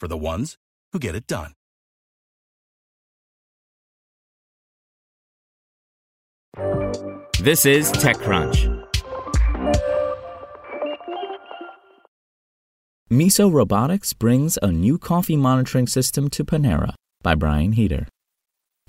for the ones who get it done. This is TechCrunch. Miso Robotics brings a new coffee monitoring system to Panera by Brian Heater.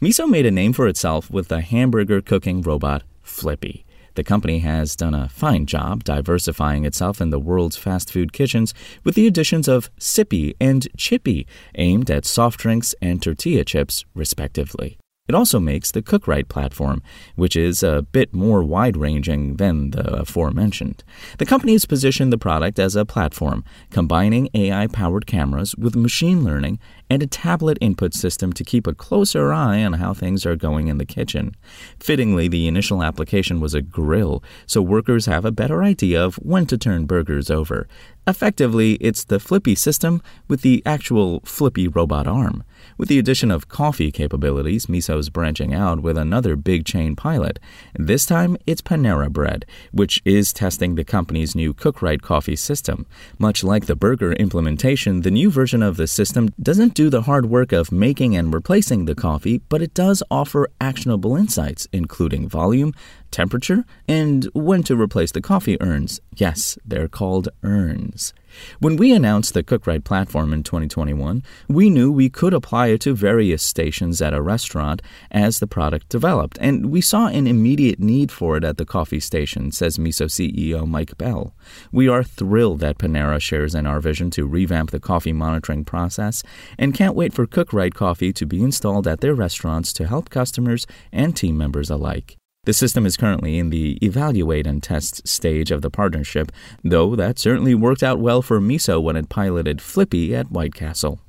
Miso made a name for itself with the hamburger cooking robot Flippy. The company has done a fine job diversifying itself in the world's fast food kitchens with the additions of Sippy and Chippy, aimed at soft drinks and tortilla chips, respectively. It also makes the CookRight platform, which is a bit more wide ranging than the aforementioned. The company has positioned the product as a platform, combining AI powered cameras with machine learning and a tablet input system to keep a closer eye on how things are going in the kitchen. Fittingly, the initial application was a grill, so workers have a better idea of when to turn burgers over. Effectively, it's the Flippy system with the actual Flippy robot arm. With the addition of coffee capabilities, Miso's branching out with another big chain pilot. This time, it's Panera Bread, which is testing the company's new CookRight coffee system. Much like the burger implementation, the new version of the system doesn't do the hard work of making and replacing the coffee, but it does offer actionable insights, including volume, temperature, and when to replace the coffee urns. Yes, they're called urns. When we announced the CookRight platform in 2021, we knew we could apply it to various stations at a restaurant as the product developed, and we saw an immediate need for it at the coffee station, says Miso CEO Mike Bell. We are thrilled that Panera shares in our vision to revamp the coffee monitoring process and can't wait for CookRight coffee to be installed at their restaurants to help customers and team members alike. The system is currently in the evaluate and test stage of the partnership, though that certainly worked out well for Miso when it piloted Flippy at White Castle.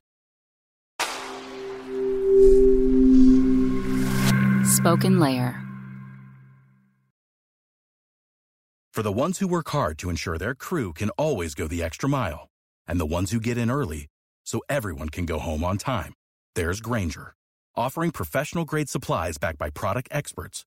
SpokenLayer For the ones who work hard to ensure their crew can always go the extra mile, and the ones who get in early so everyone can go home on time, there's Grainger, offering professional grade supplies backed by product experts